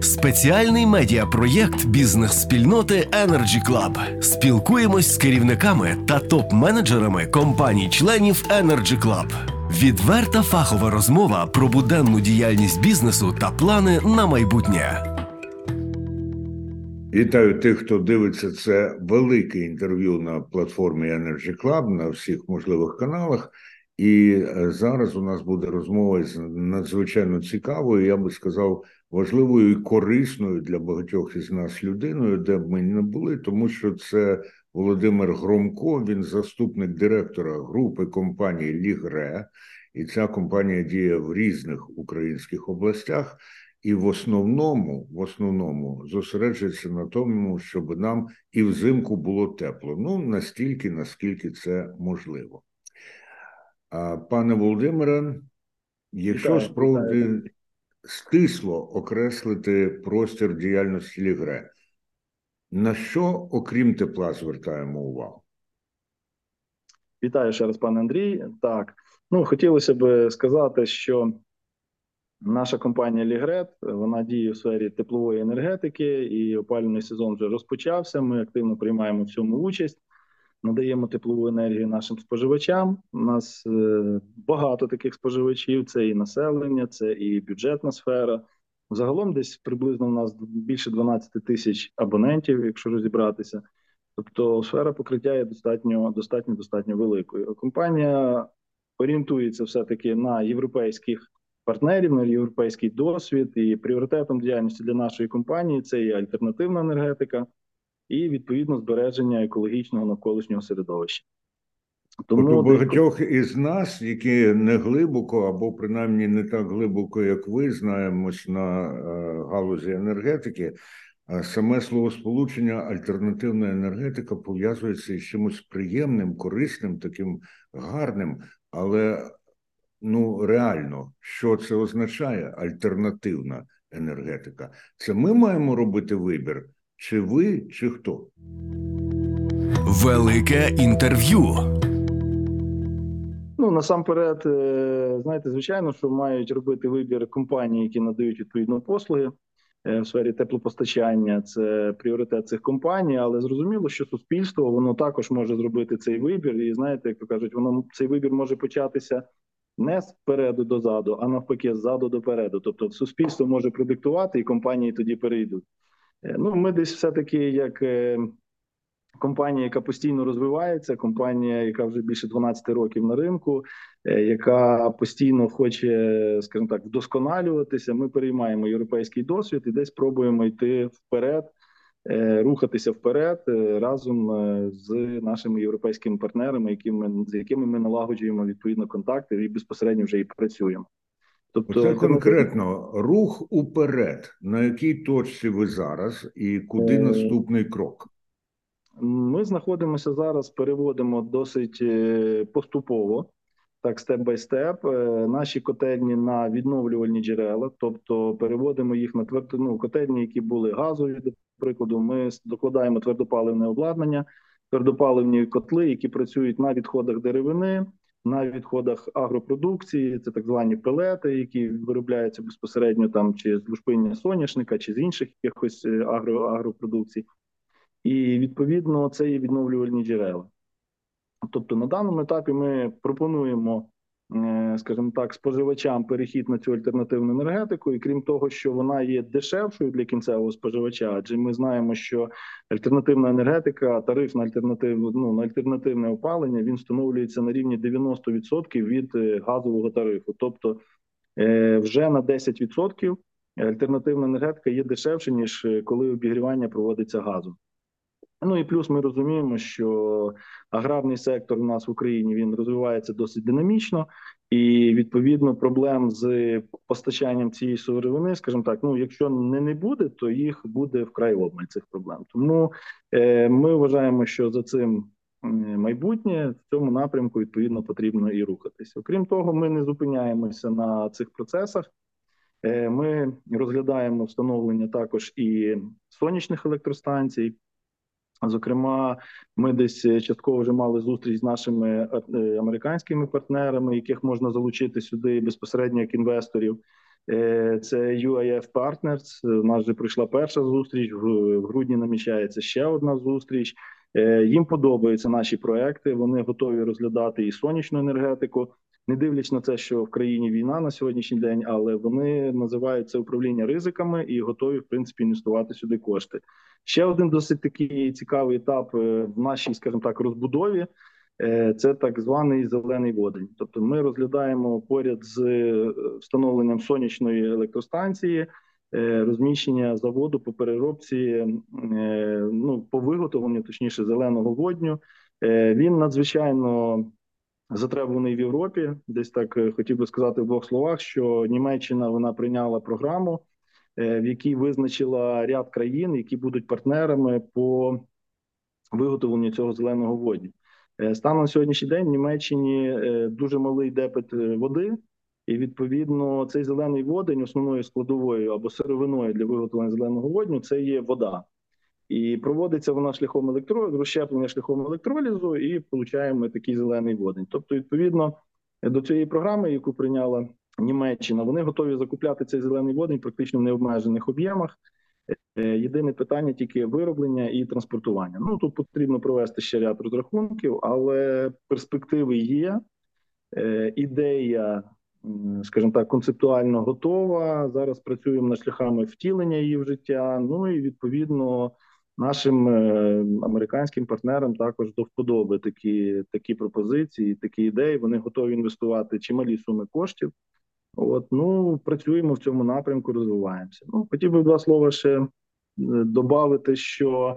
Спеціальний медіапроєкт бізнес-спільноти Energy Club. Спілкуємось з керівниками та топ-менеджерами компаній-членів Energy Club. Відверта фахова розмова про буденну діяльність бізнесу та плани на майбутнє. Вітаю тих, хто дивиться це велике інтерв'ю на платформі Energy Club на всіх можливих каналах. І е, зараз у нас буде розмова з надзвичайно цікавою, я би сказав, важливою і корисною для багатьох із нас людиною, де б ми не були, тому що це Володимир Громко, він заступник директора групи компанії Лігре, і ця компанія діє в різних українських областях. І в основному в основному зосереджується на тому, щоб нам і взимку було тепло. Ну настільки, наскільки це можливо. А пане Володимире, якщо вітаю. Стисло окреслити простір діяльності Лігре, на що, окрім тепла, звертаємо увагу? Вітаю ще раз, пане Андрій. Так, ну хотілося б сказати, що наша компанія Лігрет вона діє в сфері теплової енергетики, і опалювальний сезон вже розпочався. Ми активно приймаємо в цьому участь, надаємо теплову енергію нашим споживачам. У нас е, багато таких споживачів: це і населення, це і бюджетна сфера. Загалом десь приблизно у нас більше 12 тисяч абонентів, якщо розібратися. Тобто сфера покриття є достатньо достатньо достатньо великою. Компанія орієнтується все-таки на європейських партнерів, на європейський досвід і пріоритетом діяльності для нашої компанії це є альтернативна енергетика і відповідно збереження екологічного навколишнього середовища. Тому От у багатьох із нас, які не глибоко або принаймні не так глибоко, як ви, знаємось на е, галузі енергетики, а саме словосполучення альтернативна енергетика пов'язується із чимось приємним, корисним, таким гарним, але ну реально, що це означає альтернативна енергетика? Це ми маємо робити вибір, чи ви, чи хто? Велике інтерв'ю. Ну насамперед, е, знаєте, звичайно, що мають робити вибір компанії, які надають відповідно послуги е, в сфері теплопостачання. Це пріоритет цих компаній, але зрозуміло, що суспільство воно також може зробити цей вибір. І знаєте, як то кажуть, воно цей вибір може початися не спереду до заду, а навпаки, ззаду до переду. Тобто, суспільство може продиктувати, і компанії тоді перейдуть. Е, Ну, ми десь все таки як. е, компанія, яка постійно розвивається, компанія, яка вже більше 12 років на ринку, е, яка постійно хоче, скажімо так, вдосконалюватися. Ми переймаємо європейський досвід і десь пробуємо йти вперед, рухатися вперед разом з нашими європейськими партнерами, які ми з якими ми налагоджуємо відповідно контакти і безпосередньо вже і працюємо. Тобто Це конкретно рух уперед. На якій точці ви зараз, і куди Е, наступний крок? Ми знаходимося зараз, переводимо досить е, поступово, так степ бай степ, наші котельні на відновлювальні джерела, тобто переводимо їх на твердо, ну, котельні, які були газові, до прикладу. Ми докладаємо твердопаливне обладнання, твердопаливні котли, які працюють на відходах деревини, на відходах агропродукції, це так звані пелети, які виробляються безпосередньо там чи з лушпиння соняшника, чи з інших якихось е, агро, агропродукцій. І відповідно це є відновлювальні джерела. Тобто на даному етапі ми пропонуємо, скажімо так, споживачам перехід на цю альтернативну енергетику, і крім того, що вона є дешевшою для кінцевого споживача, адже ми знаємо, що альтернативна енергетика, тариф на альтернативну ну, на альтернативне опалення він встановлюється на рівні 90% від е, газового тарифу. Тобто е, вже на 10% альтернативна енергетика є дешевше ніж е, коли обігрівання проводиться газом. Ну і плюс ми розуміємо, що аграрний сектор у нас в Україні він розвивається досить динамічно, і відповідно проблем з постачанням цієї сировини, скажімо так, ну якщо не, не буде, то їх буде вкрай обмаль цих проблем. Тому е, ми вважаємо, що за цим майбутнє в цьому напрямку відповідно потрібно і рухатися. Окрім того, ми не зупиняємося на цих процесах. Е, Ми розглядаємо встановлення також і сонячних електростанцій. Зокрема, ми десь е, частково вже мали зустріч з нашими е, американськими партнерами, яких можна залучити сюди безпосередньо як інвесторів. Е, це UIF Partners. У нас вже прийшла перша зустріч. В грудні намічається ще одна зустріч. Е, їм подобаються наші проекти. Вони готові розглядати і сонячну енергетику, не дивлячись на те, що в країні війна на сьогоднішній день, але вони називають це управління ризиками і готові в принципі інвестувати сюди кошти. Ще один досить такий цікавий етап в нашій, скажімо так, розбудові. Е, це так званий зелений водень. Тобто, ми розглядаємо поряд з е, встановленням сонячної електростанції. Е, розміщення заводу по переробці, ну по виготовленню, точніше, зеленого водню. Він надзвичайно затребуваний в Європі. Десь так хотів би сказати в двох словах, що Німеччина вона прийняла програму, в якій визначила ряд країн, які будуть партнерами по виготовленню цього зеленого водню. Е, станом на сьогоднішній день в Німеччині е, дуже малий депит е, води, і відповідно цей зелений водень основною складовою або сировиною для виготовлення зеленого водню це є вода. І проводиться вона шляхом електро... розщеплення шляхом електролізу, і получаємо такий зелений водень. Тобто, відповідно до цієї програми, яку прийняла Німеччина, вони готові закупляти цей зелений водень практично в необмежених об'ємах. Е, єдине питання тільки вироблення і транспортування. Ну тут потрібно провести ще ряд розрахунків, але перспективи є. Е, ідея, скажімо так, концептуально готова. Зараз працюємо над шляхами втілення її в життя. Ну і відповідно нашим е, американським партнерам також до вподоби такі такі пропозиції, такі ідеї. Вони готові інвестувати чималі суми коштів. От ну працюємо в цьому напрямку, розвиваємося. Ну хотів би два слова ще додати, що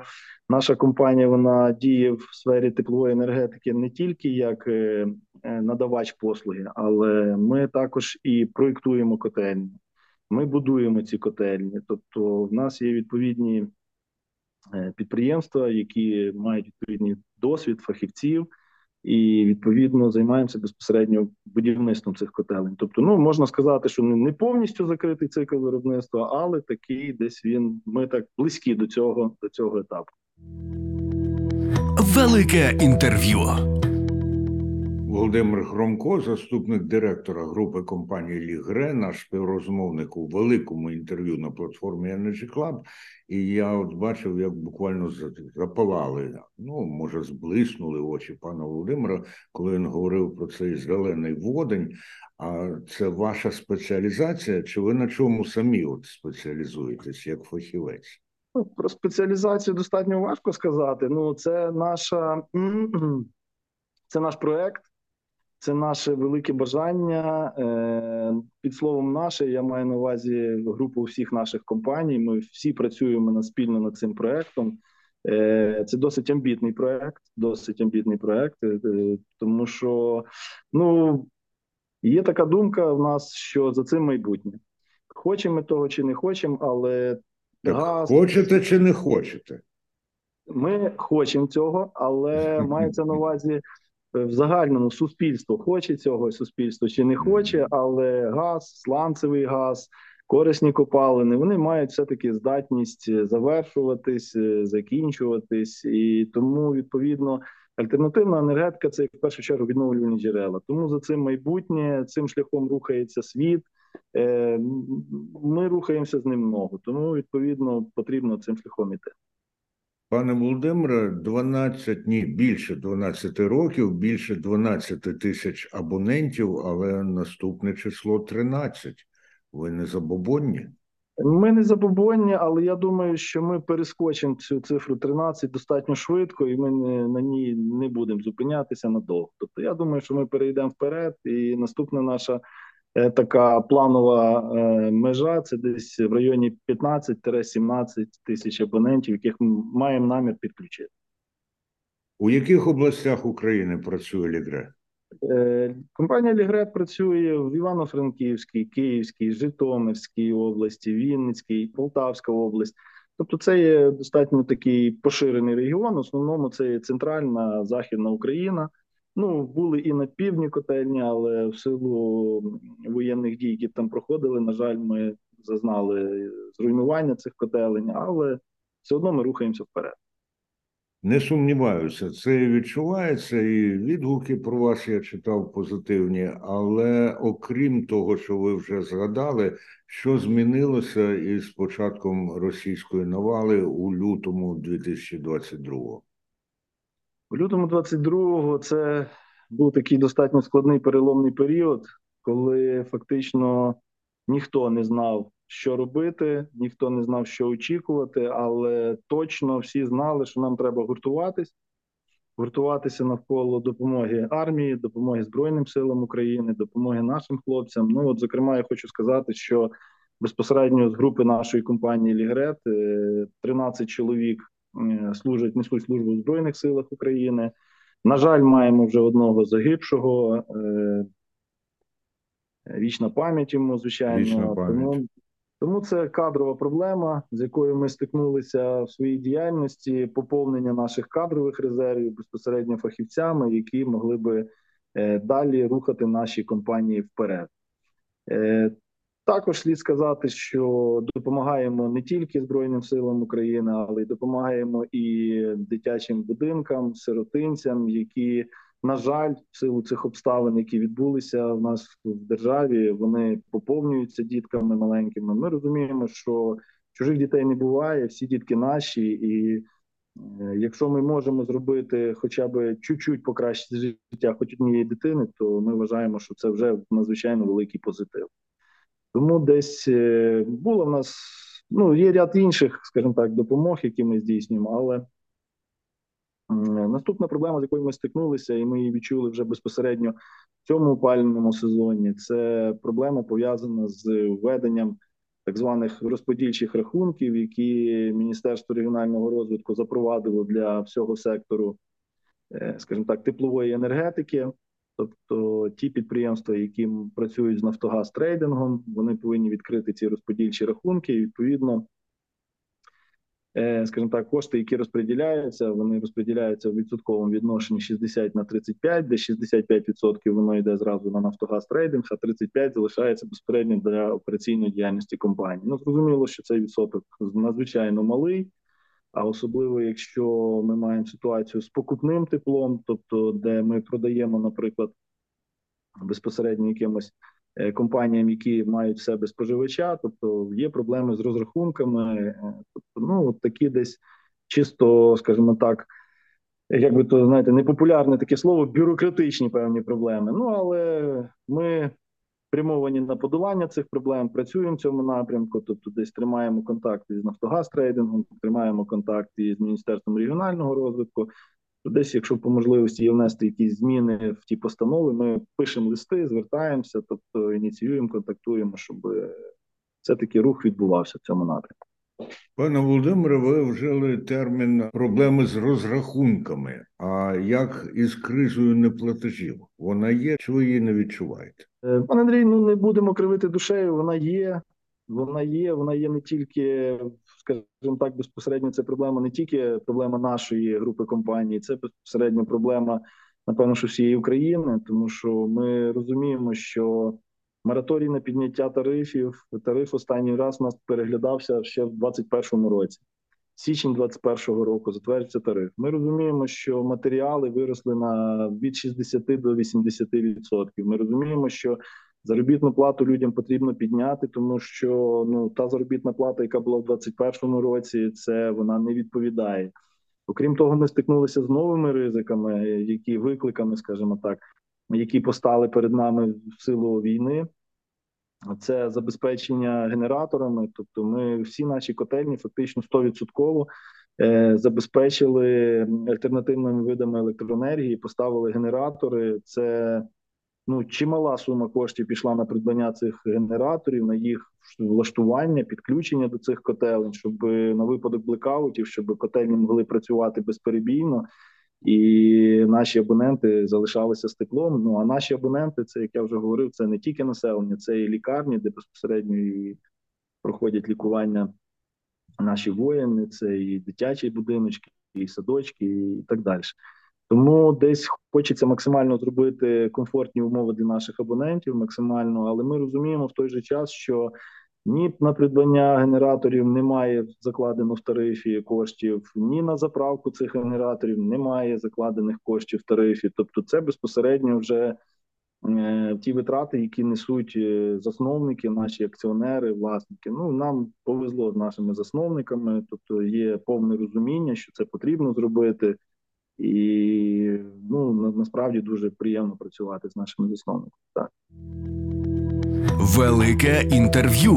наша компанія вона діє в сфері теплової енергетики не тільки як е, е, надавач послуги, але ми також і проєктуємо котельні. Ми будуємо ці котельні. Тобто, в нас є відповідні е, підприємства, які мають відповідний досвід фахівців і відповідно займаємося безпосередньо будівництвом цих котелень. Тобто, ну можна сказати, що не повністю закритий цикл виробництва, але такий десь він. Ми так близькі до цього до цього етапу. Велике інтерв'ю. Володимир Хромко, заступник директора групи компанії Лігре, наш співрозмовник у великому інтерв'ю на платформі Energy Club. І я от бачив, як буквально запалали, ну може, зблиснули очі пана Володимира, коли він говорив про цей зелений водень. А це ваша спеціалізація? Чи ви на чому самі от спеціалізуєтесь як фахівець? Ну, про спеціалізацію достатньо важко сказати. Ну, це наша це наш проект. Це наше велике бажання. Е, під словом, наше я маю на увазі групу всіх наших компаній. Ми всі працюємо на спільно над цим проектом. Е, це досить амбітний проект, досить амбітний проект, е, тому що ну є така думка в нас, що за цим майбутнє. Хочемо ми того чи не хочемо, але так газ... хочете чи не хочете? Ми хочемо цього, але мається на увазі в загальному суспільство хоче цього суспільство чи не хоче, але газ, сланцевий газ, корисні копалини, вони мають все таки здатність завершуватись, закінчуватись, і тому відповідно. Альтернативна енергетика це в першу чергу відновлювальні джерела. Тому за цим майбутнє цим шляхом рухається світ. Е, ми рухаємося з ним ногу, тому відповідно потрібно цим шляхом іти. Пане Володимире, 12, ні, більше 12 років, більше 12 тисяч абонентів, але наступне число 13. Ви не забобонні? Ми не забобонні, але я думаю, що ми перескочимо цю цифру 13 достатньо швидко, і ми не, на ній не будемо зупинятися надовго. Тобто, я думаю, що ми перейдемо вперед, і наступна наша така планова е, межа це десь в районі 15-17 тисяч абонентів, яких ми маємо намір підключити. У яких областях України працює Лігре? Е, компанія Лігре працює в Івано-Франківській, Київській, Житомирській області, Вінницькій, Полтавська область. Тобто, це є достатньо такий поширений регіон. В основному це є центральна західна Україна. Ну, були і на півдні котельні, але в силу воєнних дій, які там проходили, на жаль, ми зазнали зруйнування цих котелень, але все одно ми рухаємося вперед. Не сумніваюся, це відчувається, і відгуки про вас я читав позитивні. Але окрім того, що ви вже згадали, що змінилося із початком російської навали у лютому 2022-го? У лютому 22-го це був такий достатньо складний переломний період, коли фактично ніхто не знав, що робити, ніхто не знав, що очікувати, але точно всі знали, що нам треба гуртуватись, гуртуватися навколо допомоги армії, допомоги Збройним силам України, допомоги нашим хлопцям. Ну от, зокрема, я хочу сказати, що безпосередньо з групи нашої компанії Лігрет 13 чоловік е, служать несуть службу в збройних силах України. На жаль, маємо вже одного загибшого. Е, вічна пам'ять йому, звичайно. Вічна пам'ять. Тому тому це кадрова проблема, з якою ми стикнулися в своїй діяльності, поповнення наших кадрових резервів безпосередньо фахівцями, які могли би е, далі рухати наші компанії вперед. Також слід сказати, що допомагаємо не тільки Збройним силам України, але й допомагаємо і дитячим будинкам, сиротинцям, які на жаль, в силу цих обставин, які відбулися в нас в державі, вони поповнюються дітками маленькими. Ми розуміємо, що чужих дітей не буває, всі дітки наші, і е, якщо ми можемо зробити хоча б чуть-чуть покращити життя, хоч однієї дитини, то ми вважаємо, що це вже надзвичайно великий позитив. Тому десь е, було в нас ну є ряд інших, скажімо так, допомог, які ми здійснюємо, але Наступна проблема, з якою ми стикнулися, і ми її відчули вже безпосередньо в цьому опалювальному сезоні. Це проблема пов'язана з введенням так званих розподільчих рахунків, які Міністерство регіонального розвитку запровадило для всього сектору, е, скажімо так, теплової енергетики. Тобто ті підприємства, які працюють з Нафтогаз трейдингом, вони повинні відкрити ці розподільчі рахунки. і, Відповідно, Е, скажімо так, кошти, які розподіляються, вони розподіляються в відсотковому відношенні 60 на 35, де 65% воно йде зразу на Нафтогаз трейдинг, а 35% залишається безпередньо для операційної діяльності компанії. Ну зрозуміло, що цей відсоток надзвичайно малий. А особливо, якщо ми маємо ситуацію з покупним теплом, тобто де ми продаємо, наприклад, безпосередньо якимось Е, компаніям, які мають в себе споживача, тобто є проблеми з розрахунками, е, тобто, ну от такі десь чисто, скажімо так, як би то знаєте, непопулярне таке слово, бюрократичні певні проблеми. Ну але ми спрямовані на подолання цих проблем, працюємо в цьому напрямку. Тобто, десь тримаємо контакт із Нафтогаз трейдингом, тримаємо контакт із міністерством регіонального розвитку десь, якщо по можливості є внести якісь зміни в ті постанови, ми пишемо листи, звертаємося, тобто ініціюємо, контактуємо, щоб все таки рух відбувався в цьому напрямку. Пане Володимире, ви вжили термін проблеми з розрахунками. А як із кризою неплатежів? Вона є, чи ви її не відчуваєте? Е, пане Андрій, ну не будемо кривити душею. Вона є. Вона є, вона є не тільки, скажімо так, безпосередньо це проблема не тільки проблема нашої групи компаній, це безпосередньо проблема, напевно, що всієї України, тому що ми розуміємо, що мораторій на підняття тарифів, тариф останній раз у нас переглядався ще в 2021 році. Січень 2021 року затвердився тариф. Ми розуміємо, що матеріали виросли на від 60 до 80%. Ми розуміємо, що Заробітну плату людям потрібно підняти, тому що ну та заробітна плата, яка була в 2021 році, це вона не відповідає. Окрім того, ми стикнулися з новими ризиками, які викликами, скажімо так, які постали перед нами в силу війни. Це забезпечення генераторами. Тобто, ми всі наші котельні фактично 100% е, забезпечили альтернативними видами електроенергії, поставили генератори. Це ну чимала сума коштів пішла на придбання цих генераторів, на їх влаштування, підключення до цих котелень, щоб на випадок блекаутів, щоб котельні могли працювати безперебійно. І наші абоненти залишалися з теплом. Ну а наші абоненти, це як я вже говорив, це не тільки населення, це і лікарні, де безпосередньо і проходять лікування наші воїни, це і дитячі будиночки, і садочки, і так далі. Тому десь хочеться максимально зробити комфортні умови для наших абонентів, максимально, але ми розуміємо в той же час, що Ні на придбання генераторів немає закладено в тарифі коштів, ні на заправку цих генераторів немає закладених коштів в тарифі. Тобто, це безпосередньо вже е, ті витрати, які несуть е, засновники, наші акціонери, власники. Ну нам повезло з нашими засновниками, тобто є повне розуміння, що це потрібно зробити, і ну на, насправді дуже приємно працювати з нашими засновниками. Так. Велике інтерв'ю.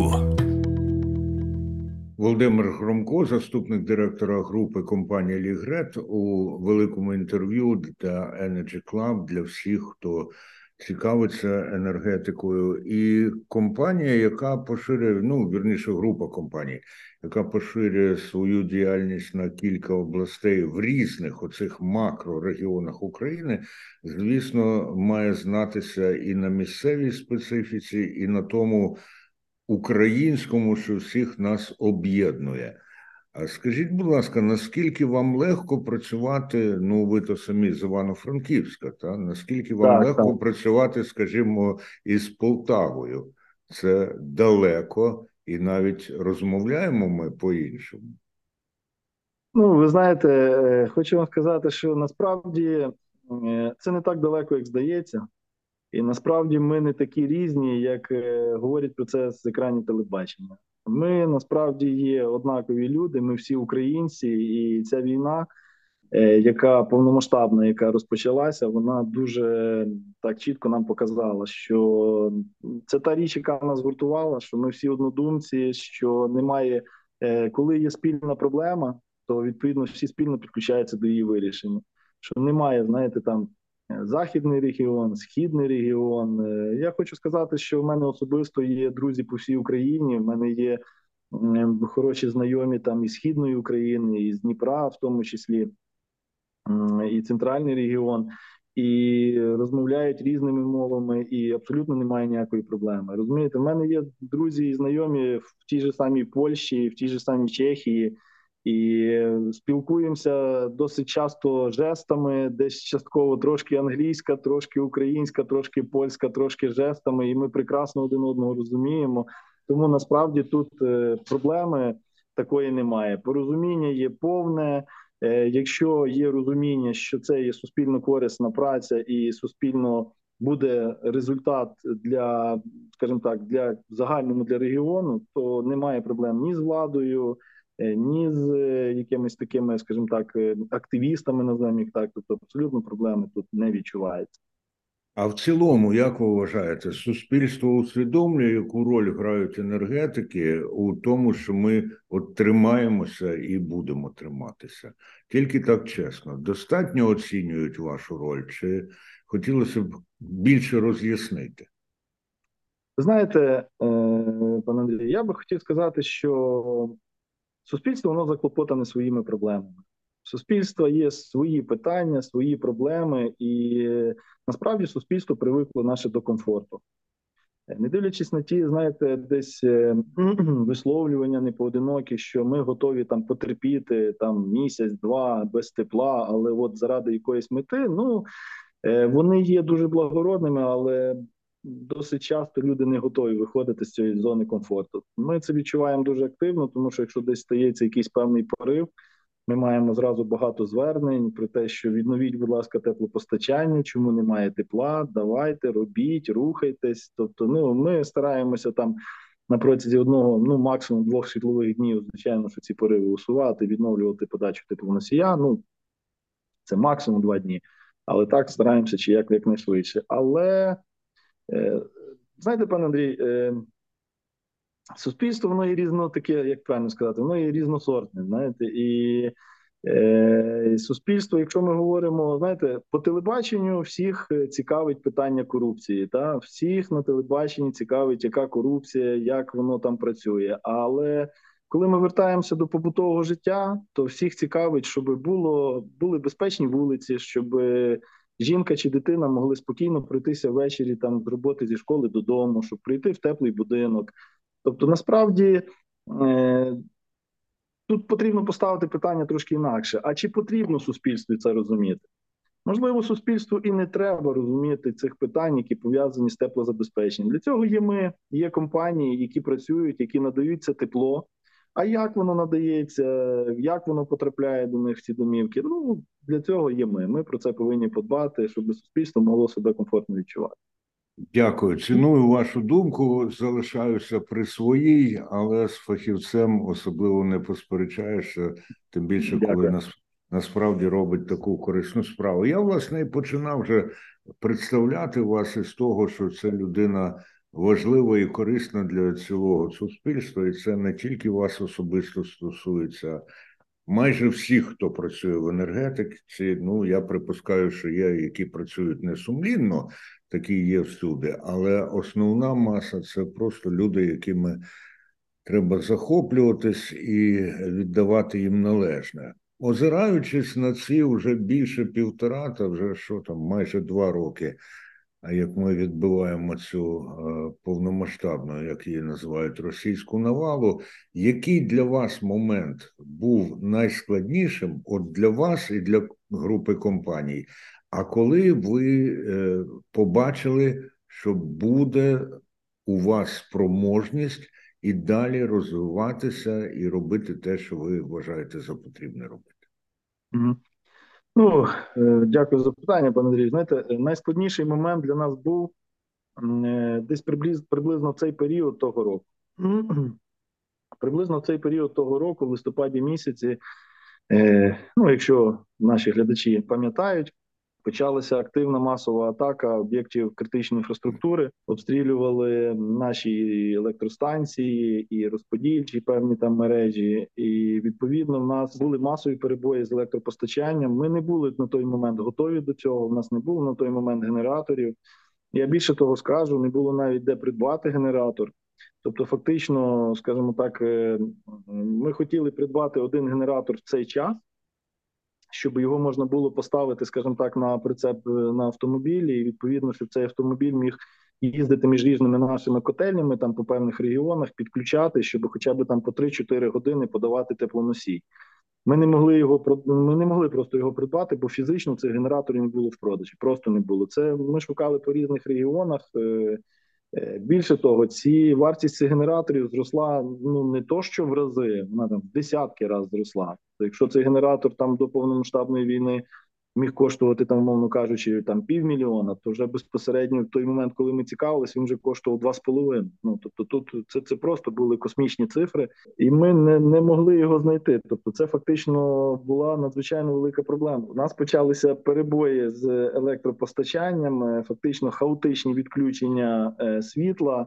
Володимир Громко, заступник директора групи компанії Лігрет, у великому інтерв'ю для Energy Club для всіх, хто цікавиться енергетикою, і компанія, яка поширює, ну вірніше, група компаній, яка поширює свою діяльність на кілька областей в різних оцих макрорегіонах України, звісно, має знатися і на місцевій специфіці, і на тому українському, що всіх нас об'єднує. А скажіть, будь ласка, наскільки вам легко працювати? Ну, ви то самі з Івано-Франківська, та наскільки вам Так, легко так. працювати, скажімо, із Полтавою? Це далеко, і навіть розмовляємо ми по-іншому. Ну, ви знаєте, е, хочу вам сказати, що насправді е, це не так далеко, як здається, і насправді ми не такі різні, як е, говорять про це з екранів телебачення. Ми насправді є однакові люди, ми всі українці, і ця війна, е, яка повномасштабна, яка розпочалася, вона дуже так чітко нам показала, що це та річ, яка нас гуртувала, що ми всі однодумці, що немає, е, коли є спільна проблема то відповідно всі спільно підключаються до її вирішення. Що немає, знаєте, там західний регіон, східний регіон. Е, Я хочу сказати, що в мене особисто є друзі по всій Україні. В мене є хороші знайомі там із східної України, із Дніпра, в тому числі і центральний регіон. І розмовляють різними мовами, і абсолютно немає ніякої проблеми. Розумієте, в мене є друзі і знайомі в тій же самій Польщі, в тій же самій Чехії, і спілкуємося досить часто жестами, десь частково трошки англійська, трошки українська, трошки польська, трошки жестами, і ми прекрасно один одного розуміємо. Тому насправді тут е, проблеми такої немає. Порозуміння є повне. Е, Якщо є розуміння, що це є суспільно корисна праця і суспільно буде результат для, скажімо так, для загальному для регіону, то немає проблем ні з владою, ні з е, якимись такими, скажімо так, е, активістами, називаємо їх так. Тобто абсолютно проблеми тут не відчувається. А в цілому, як ви вважаєте, суспільство усвідомлює, яку роль грають енергетики у тому, що ми от тримаємося і будемо триматися? Тільки так чесно, достатньо оцінюють вашу роль, чи хотілося б більше роз'яснити? Знаєте, е, пане Андрій, я би хотів сказати, що суспільство воно заклопотане своїми проблемами. У суспільства є свої питання, свої проблеми, і насправді суспільство привикло наше до комфорту. Е, Не дивлячись на ті, знаєте, десь е, висловлювання непоодинокі, що ми готові там потерпіти там місяць-два без тепла, але от заради якоїсь мети, ну е, вони є дуже благородними, але досить часто люди не готові виходити з цієї зони комфорту. Ми це відчуваємо дуже активно, тому що якщо десь стається якийсь певний порив, ми маємо зразу багато звернень про те, що відновіть, будь ласка, теплопостачання, чому немає тепла, давайте, робіть, рухайтесь. Тобто, ну ми стараємося там на протязі одного, ну максимум двох світлових днів, звичайно, що ці пориви усувати, відновлювати подачу теплоносія. Ну це максимум два дні. Але так стараємося чи як якнайшвидше. Але знаєте, пане Андрій, е, суспільство воно є різно таке, як правильно сказати, воно є різносортне. Знаєте, і е, суспільство, якщо ми говоримо, знаєте, по телебаченню всіх е, цікавить питання корупції. Та всіх на телебаченні цікавить, яка корупція, як воно там працює. Але коли ми вертаємося до побутового життя, то всіх цікавить, щоб було були безпечні вулиці, щоб е, жінка чи дитина могли спокійно пройтися ввечері там з роботи зі школи додому, щоб прийти в теплий будинок. Тобто, насправді е, тут потрібно поставити питання трошки інакше: а чи потрібно суспільстві це розуміти? Можливо, суспільству і не треба розуміти цих питань, які пов'язані з теплозабезпеченням. Для цього є ми, є компанії, які працюють, які надають це тепло. А як воно надається, як воно потрапляє до них в ці домівки? Ну для цього є ми. Ми про це повинні подбати, щоб суспільство могло себе комфортно відчувати. Дякую. Ціную вашу думку. Залишаюся при своїй, але з фахівцем особливо не посперечаєшся, тим більше, коли Дякую. нас насправді робить таку корисну справу. Я власне і починав вже представляти вас із того, що це людина важлива і корисна для цілого суспільства, і це не тільки вас особисто стосується. Майже всіх, хто працює в енергетиці, ну я припускаю, що є, які працюють не сумлінно, такі є всюди, але основна маса це просто люди, якими треба захоплюватись і віддавати їм належне. Озираючись на ці вже більше півтора, та вже що там, майже два роки. Як ми відбиваємо цю е, повномасштабну, як її називають, російську навалу, який для вас момент був найскладнішим, от для вас і для групи компаній? А коли ви е, побачили, що буде у вас спроможність і далі розвиватися і робити те, що ви вважаєте за потрібне робити? Ну, е, дякую за питання, пане Андрій. Знаєте, е, найскладніший момент для нас був е, десь приблизно, приблизно в цей період того року. Приблизно в цей період того року, в листопаді місяці, ну, якщо наші глядачі пам'ятають, почалася активна масова атака об'єктів критичної інфраструктури, обстрілювали наші електростанції і розподільчі певні там мережі. І відповідно в нас були масові перебої з електропостачанням. Ми не були на той момент готові до цього. У нас не було на той момент генераторів. Я більше того скажу, не було навіть де придбати генератор. Тобто, фактично, скажімо так, е, ми хотіли придбати один генератор в цей час, щоб його можна було поставити, скажімо так, на прицеп е, на автомобілі, і відповідно, щоб цей автомобіль міг їздити між різними нашими котельнями там по певних регіонах, підключати, щоб хоча б там по 3-4 години подавати теплоносій. Ми не могли його ми не могли просто його придбати, бо фізично цих генераторів не було в продажі. Просто не було. Це ми шукали по різних регіонах. Більше того, ці вартість генераторів зросла ну не то, що в рази, вона там в десятки разів зросла. То якщо цей генератор там до повномасштабної війни міг коштувати там, умовно кажучи, там півмільйона, то вже безпосередньо в той момент, коли ми цікавилися, він вже коштував два з половиною. Ну тобто, тут це, це просто були космічні цифри, і ми не, не могли його знайти. Тобто, це фактично була надзвичайно велика проблема. У нас почалися перебої з електропостачанням, е, фактично хаотичні відключення е, світла.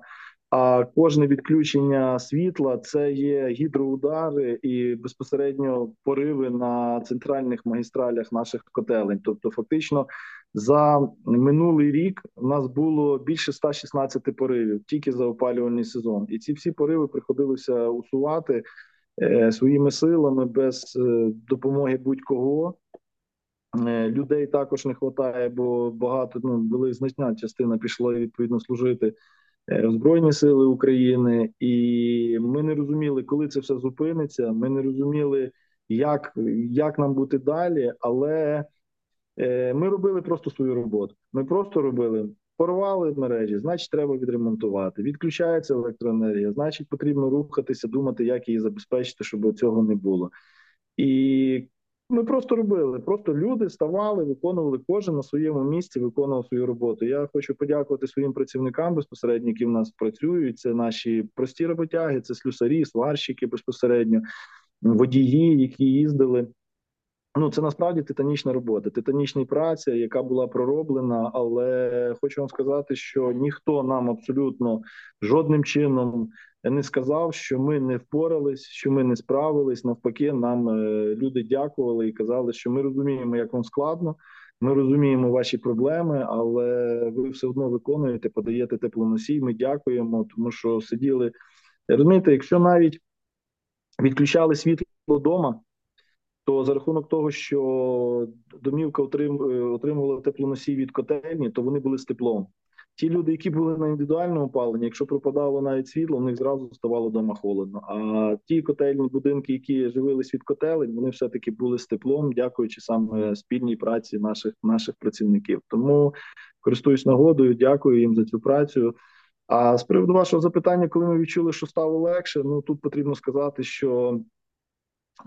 А кожне відключення світла це є гідроудари і безпосередньо пориви на центральних магістралях наших котелень. Тобто, фактично, за минулий рік у нас було більше 116 поривів тільки за опалювальний сезон, і ці всі пориви приходилося усувати е, своїми силами без е, допомоги будь-кого. Е, Людей також не вистачає, бо багато ну вели значна частина пішла відповідно служити в Збройні Сили України, і ми не розуміли, коли це все зупиниться. Ми не розуміли, як, як нам бути далі, але е, ми робили просто свою роботу. Ми просто робили. Порвали мережі, значить, треба відремонтувати. Відключається електроенергія, значить, потрібно рухатися, думати, як її забезпечити, щоб цього не було. І ми просто робили. Просто люди ставали, виконували кожен на своєму місці, виконував свою роботу. Я хочу подякувати своїм працівникам безпосередньо, які в нас працюють. Це наші прості роботяги, це слюсарі, сварщики безпосередньо, водії, які їздили. Ну, це насправді титанічна робота, титанічна праця, яка була пророблена. Але хочу вам сказати, що ніхто нам абсолютно жодним чином не сказав, що ми не впорались, що ми не справились. Навпаки, нам е, люди дякували і казали, що ми розуміємо, як вам складно. Ми розуміємо ваші проблеми, але ви все одно виконуєте, подаєте теплоносій. Ми дякуємо, тому що сиділи. Розумієте, якщо навіть відключали світло вдома, то за рахунок того, що домівка е, отримувала теплоносій від котельні, то вони були з теплом. Ті люди, які були на індивідуальному опаленні, якщо пропадало навіть світло, в них зразу ставало вдома холодно. А ті котельні будинки, які живились від котелень, вони все таки були з теплом, дякуючи саме спільній праці наших наших працівників. Тому користуюсь нагодою, дякую їм за цю працю. А з приводу вашого запитання, коли ми відчули, що стало легше, ну тут потрібно сказати, що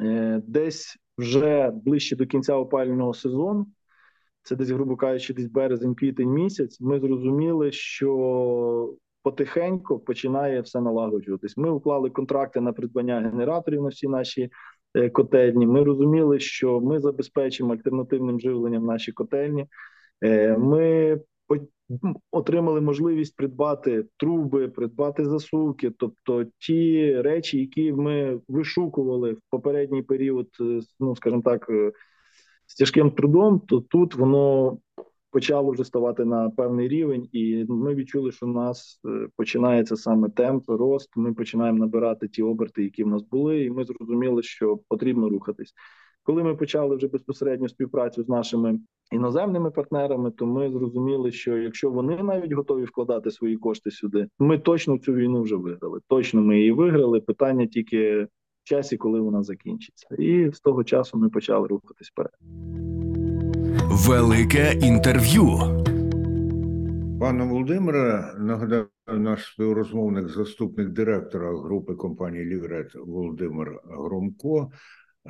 е, десь вже ближче до кінця опалювального сезону це десь, грубо кажучи, десь березень-квітень місяць. Ми зрозуміли, що потихеньку починає все налагоджуватись. Ми уклали контракти на придбання генераторів на всі наші е, котельні. Ми розуміли, що ми забезпечимо альтернативним живленням наші котельні. Е, ми отримали можливість придбати труби, придбати засувки, тобто ті речі, які ми вишукували в попередній період, е, ну скажімо так, з тяжким трудом, то тут воно почало вже ставати на певний рівень, і ми відчули, що в нас е, починається саме темп, рост. Ми починаємо набирати ті оберти, які в нас були, і ми зрозуміли, що потрібно рухатись. Коли ми почали вже безпосередньо співпрацю з нашими іноземними партнерами, то ми зрозуміли, що якщо вони навіть готові вкладати свої кошти сюди, ми точно цю війну вже виграли. Точно ми її виграли. Питання тільки часі, коли вона закінчиться, і з того часу ми почали рухатись вперед. Велике інтерв'ю. Пане Володимире, нагадаю, наш співрозмовник, заступник директора групи компанії Лігрет Володимир Громко.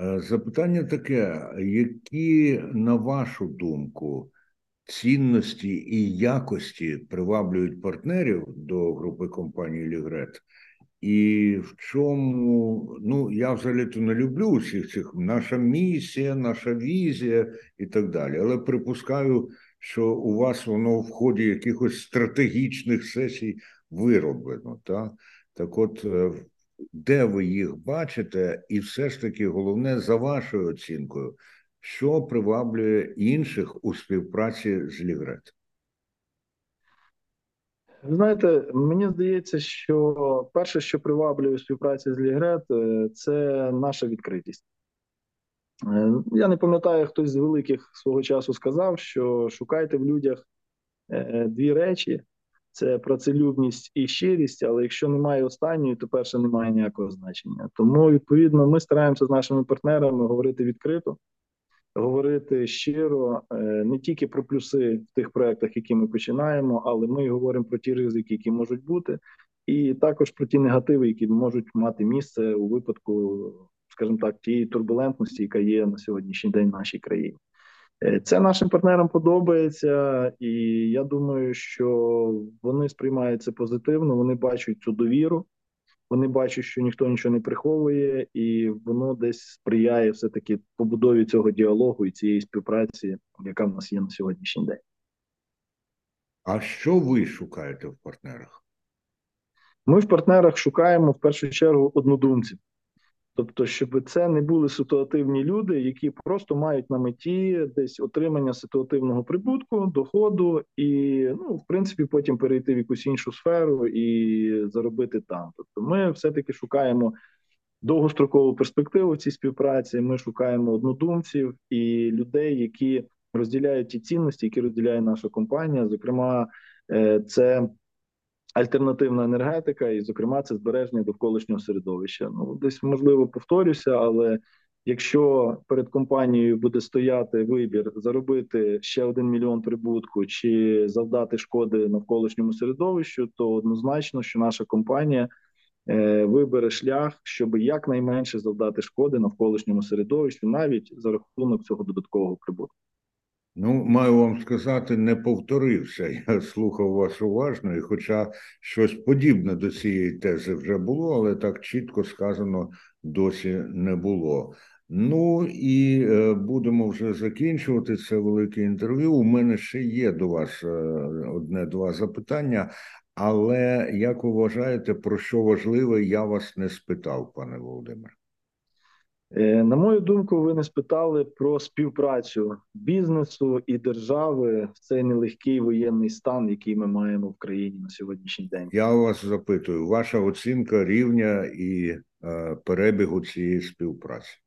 Е, запитання таке: які, на вашу думку, цінності і якості приваблюють партнерів до групи компанії Лігрет? І в чому, ну я взагалі-то не люблю усіх цих наша місія, наша візія і так далі. Але припускаю, що у вас воно в ході якихось стратегічних сесій вироблено. Так, так от, е, де ви їх бачите, і все ж таки головне за вашою оцінкою, що приваблює інших у співпраці з Лігрет? Знаєте, мені здається, що перше, що приваблює співпраці з Лігрет, е, це наша відкритість. Е, я не пам'ятаю, хтось з великих свого часу сказав, що шукайте в людях е, дві речі: це працелюбність і щирість, але якщо немає останньої, то перше немає ніякого значення. Тому, відповідно, ми стараємося з нашими партнерами говорити відкрито говорити щиро е, не тільки про плюси в тих проектах, які ми починаємо, але ми говоримо про ті ризики, які можуть бути, і також про ті негативи, які можуть мати місце у випадку, скажімо так, тієї турбулентності, яка є на сьогоднішній день в нашій країні. Е, це нашим партнерам подобається, і я думаю, що вони сприймаються позитивно. Вони бачать цю довіру, вони бачать, що ніхто нічого не приховує, і воно десь сприяє все таки побудові цього діалогу і цієї співпраці, яка в нас є на сьогоднішній день. А що ви шукаєте в партнерах? Ми в партнерах шукаємо в першу чергу однодумців. Тобто, щоб це не були ситуативні люди, які просто мають на меті десь отримання ситуативного прибутку, доходу, і ну, в принципі, потім перейти в якусь іншу сферу і заробити там. Тобто, ми все-таки шукаємо довгострокову перспективу в цій співпраці. Ми шукаємо однодумців і людей, які розділяють ті цінності, які розділяє наша компанія. Зокрема, е, це альтернативна енергетика, і, зокрема, це збереження довколишнього середовища. Ну десь можливо повторюся, але якщо перед компанією буде стояти вибір заробити ще один мільйон прибутку чи завдати шкоди навколишньому середовищу, то однозначно, що наша компанія. Е, вибере шлях, щоб якнайменше завдати шкоди навколишньому середовищу, навіть за рахунок цього додаткового прибутку. Ну, маю вам сказати, не повторився. Я слухав вас уважно, і хоча щось подібне до цієї тези вже було, але так чітко сказано досі не було. Ну і е, будемо вже закінчувати це велике інтерв'ю. У мене ще є до вас е, одне-два запитання. Але як ви вважаєте, про що важливе, я вас не спитав, пане Володимире? Е, на мою думку, ви не спитали про співпрацю бізнесу і держави в цей нелегкий воєнний стан, який ми маємо в країні на сьогоднішній день. Я вас запитую, ваша оцінка рівня і е, перебігу цієї співпраці.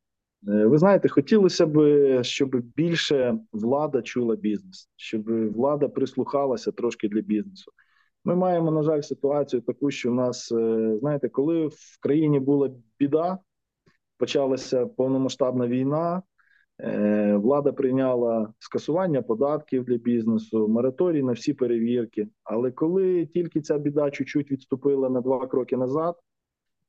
Е, ви знаєте, хотілося б, щоб більше влада чула бізнес, щоб влада прислухалася трошки для бізнесу. Ми маємо, на жаль, ситуацію таку, що в нас, е, знаєте, коли в країні була біда, почалася повномасштабна війна. Е, влада прийняла скасування податків для бізнесу, мораторій на всі перевірки. Але коли тільки ця біда чуть-чуть відступила на два кроки назад,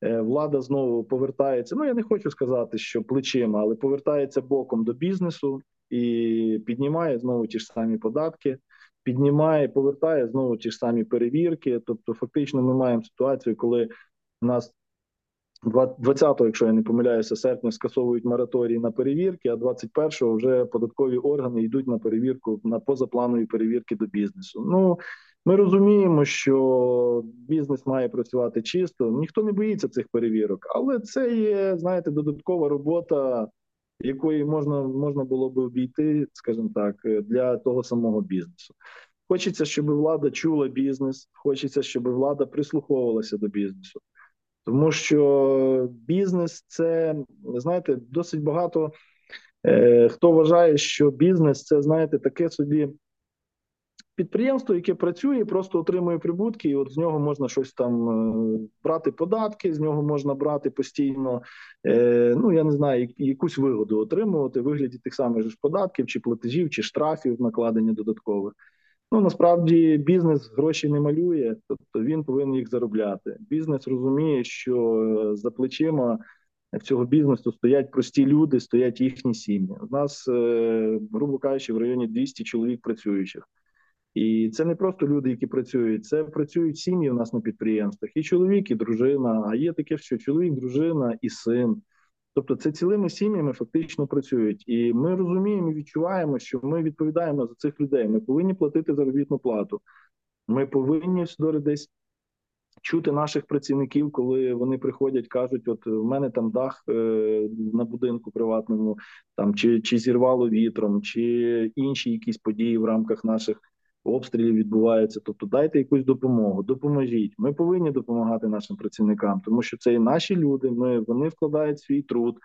е, влада знову повертається. Ну я не хочу сказати, що плечима, але повертається боком до бізнесу і піднімає знову ті ж самі податки, піднімає, повертає знову ті ж самі перевірки. Тобто, фактично, ми маємо ситуацію, коли у нас 20-го, якщо я не помиляюся, серпня скасовують мораторій на перевірки, а 21-го вже податкові органи йдуть на перевірку на позапланові перевірки до бізнесу. Ну ми розуміємо, що бізнес має працювати чисто. Ніхто не боїться цих перевірок, але це є, знаєте, додаткова робота, якої можна можна було би обійти, скажімо так, для того самого бізнесу. Хочеться, щоб влада чула бізнес, хочеться, щоб влада прислуховувалася до бізнесу. Тому що бізнес це знаєте, досить багато е, хто вважає, що бізнес це знаєте таке собі підприємство, яке працює, просто отримує прибутки, і от з нього можна щось там е, брати податки, з нього можна брати постійно. Е, ну я не знаю, якусь вигоду отримувати в вигляді тих самих ж податків, чи платежів, чи штрафів, накладення додаткових. Ну насправді бізнес гроші не малює, тобто він повинен їх заробляти. Бізнес розуміє, що е, за плечима цього бізнесу стоять прості люди, стоять їхні сім'ї. У нас, е, грубо кажучи, в районі 200 чоловік працюючих. І це не просто люди, які працюють, це працюють сім'ї у нас на підприємствах. І чоловік, і дружина. А є таке, що чоловік, дружина і син. Тобто це цілими сім'ями фактично працюють, і ми розуміємо, і відчуваємо, що ми відповідаємо за цих людей. Ми повинні платити заробітну плату. Ми повинні десь чути наших працівників, коли вони приходять, кажуть: от в мене там дах е, на будинку приватному, там чи, чи зірвало вітром, чи інші якісь події в рамках наших обстрілів відбуваються. Тобто, дайте якусь допомогу, допоможіть. Ми повинні допомагати нашим працівникам, тому що це і наші люди. Ми вони вкладають свій труд.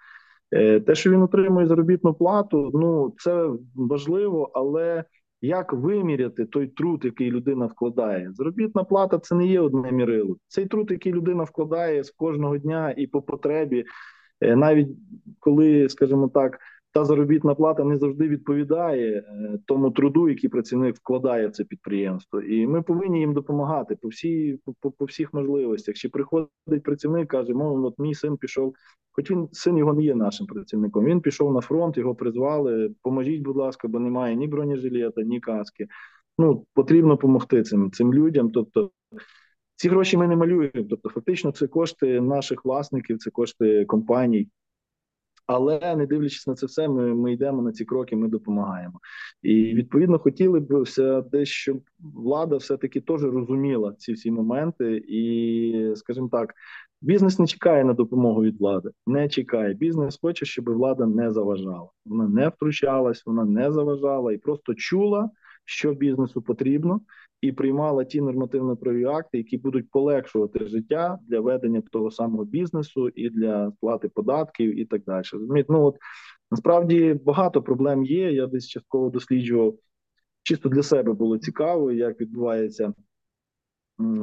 Е, те, що він отримує заробітну плату, ну це важливо, але як виміряти той труд, який людина вкладає? Заробітна плата це не є одне мірило. Цей труд, який людина вкладає з кожного дня і по потребі, е, навіть коли, скажімо так та заробітна плата не завжди відповідає е, тому труду, який працівник вкладає в це підприємство, і ми повинні їм допомагати по всі по, по всіх можливостях. Чи приходить працівник, каже, мов, от мій син пішов, хоч він син його не є нашим працівником. Він пішов на фронт, його призвали. Поможіть, будь ласка, бо немає ні бронежилета, ні каски. Ну потрібно допомогти цим цим людям. Тобто ці гроші ми не малюємо. Тобто, фактично, це кошти наших власників, це кошти компаній. Але не дивлячись на це все, ми ми йдемо на ці кроки, ми допомагаємо. І відповідно хотіли б все десь, щоб влада все-таки теж розуміла ці всі моменти, і, скажімо так, бізнес не чекає на допомогу від влади, не чекає. Бізнес хоче, щоб влада не заважала. Вона не втручалась, вона не заважала і просто чула, що бізнесу потрібно і приймала ті нормативно-праві акти, які будуть полегшувати життя для ведення того самого бізнесу і для сплати податків, і так далі. Ну от насправді багато проблем є. Я десь частково досліджував. Чисто для себе було цікаво, як відбувається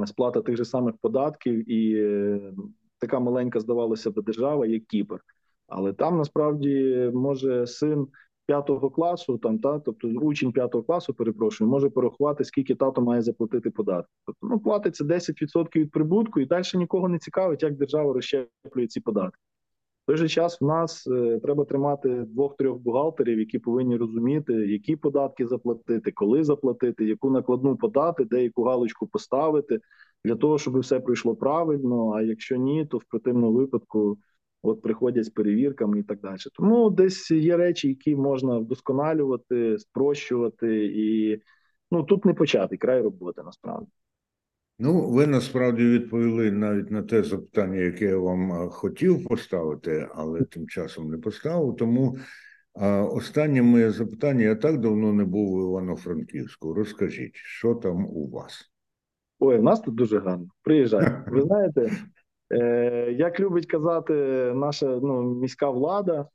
сплата тих же самих податків, і е, така маленька здавалося б держава, як Кіпр. Але там насправді може син п'ятого класу, там та тобто учень п'ятого класу, перепрошую, може порахувати, скільки тато має заплатити податки. Тобто ну платиться 10% від прибутку, і далі нікого не цікавить, як держава розщеплює ці податки. В той же час в нас е, треба тримати двох-трьох бухгалтерів, які повинні розуміти, які податки заплатити, коли заплатити, яку накладну подати, де яку галочку поставити для того, щоб все пройшло правильно. А якщо ні, то в противному випадку от приходять з перевірками і так далі. Тому десь є речі, які можна вдосконалювати, спрощувати, і ну тут не почати край роботи насправді. Ну, ви насправді відповіли навіть на те запитання, яке я вам е, хотів поставити, але тим часом не поставив. Тому а, останнє моє запитання: я так давно не був у Івано-Франківську. Розкажіть, що там у вас? Ой, в нас тут дуже гарно. Приїжджай. Ви знаєте, Е, Як любить казати наша ну, міська влада,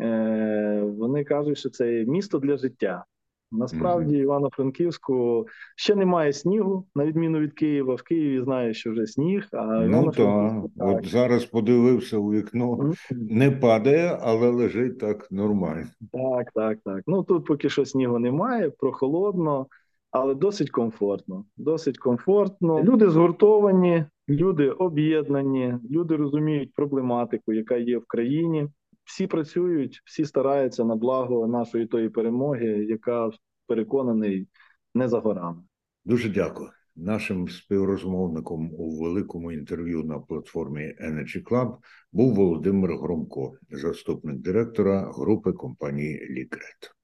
е, вони кажуть, що це місто для життя. Насправді, Івано-Франківську ще немає снігу, на відміну від Києва. В Києві знаю, що вже сніг. А Ну так, от зараз подивився у вікно, Мгм. не падає, але лежить так нормально. Так, так, так. Ну тут поки що снігу немає, прохолодно, але досить комфортно. Досить комфортно. Люди згуртовані, люди об'єднані, люди розуміють проблематику, яка є в країні. Всі працюють, всі стараються на благо нашої тої перемоги, яка переконаний не за горами. Дуже дякую. Нашим співрозмовником у великому інтерв'ю на платформі Energy Club був Володимир Громко, заступник директора групи компанії Лікрет.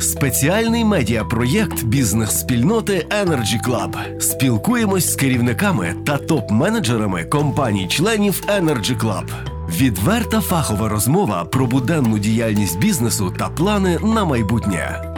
Спеціальний медіапроєкт бізнес-спільноти Energy Club. Спілкуємось з керівниками та топ-менеджерами компаній-членів Energy Club. Відверта фахова розмова про буденну діяльність бізнесу та плани на майбутнє.